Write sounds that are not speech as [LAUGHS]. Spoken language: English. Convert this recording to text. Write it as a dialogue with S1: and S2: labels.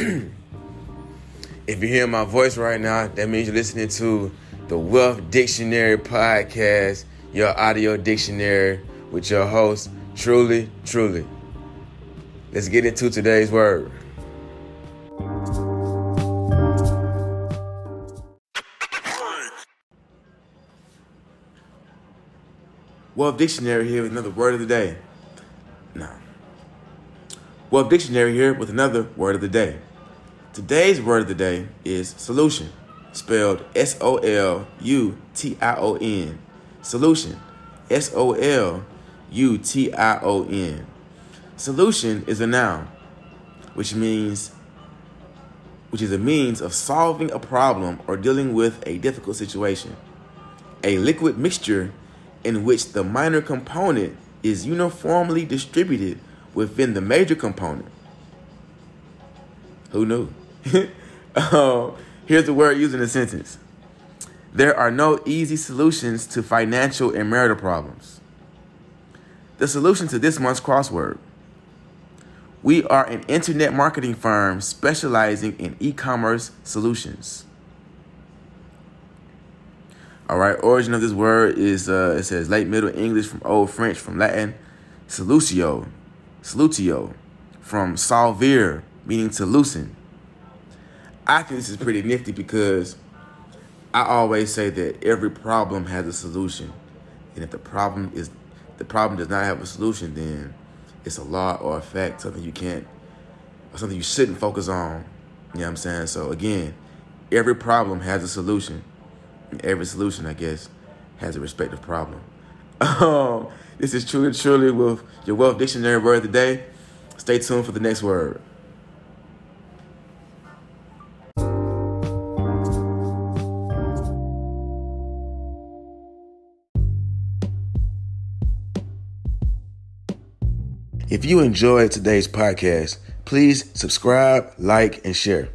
S1: If you're hearing my voice right now, that means you're listening to the Wealth Dictionary podcast, your audio dictionary with your host, Truly, Truly. Let's get into today's word. Wealth Dictionary here with another word of the day. Now, Wealth Dictionary here with another word of the day. Today's word of the day is solution, spelled S O L U T I O N. Solution, S O L U T I O N. Solution is a noun, which means which is a means of solving a problem or dealing with a difficult situation. A liquid mixture in which the minor component is uniformly distributed within the major component. Who knew? uh, [LAUGHS] here's the word used in a sentence. There are no easy solutions to financial and marital problems. The solution to this month's crossword. We are an internet marketing firm specializing in e commerce solutions. All right, origin of this word is uh, it says late Middle English from Old French from Latin, salutio, salutio, from salvere, meaning to loosen. I think this is pretty nifty because I always say that every problem has a solution, and if the problem is the problem does not have a solution, then it's a law or a fact, something you can't, or something you shouldn't focus on. You know what I'm saying? So again, every problem has a solution. Every solution, I guess, has a respective problem. [LAUGHS] Um, this is truly, truly with your Wealth Dictionary word of the day. Stay tuned for the next word. If you enjoyed today's podcast, please subscribe, like, and share.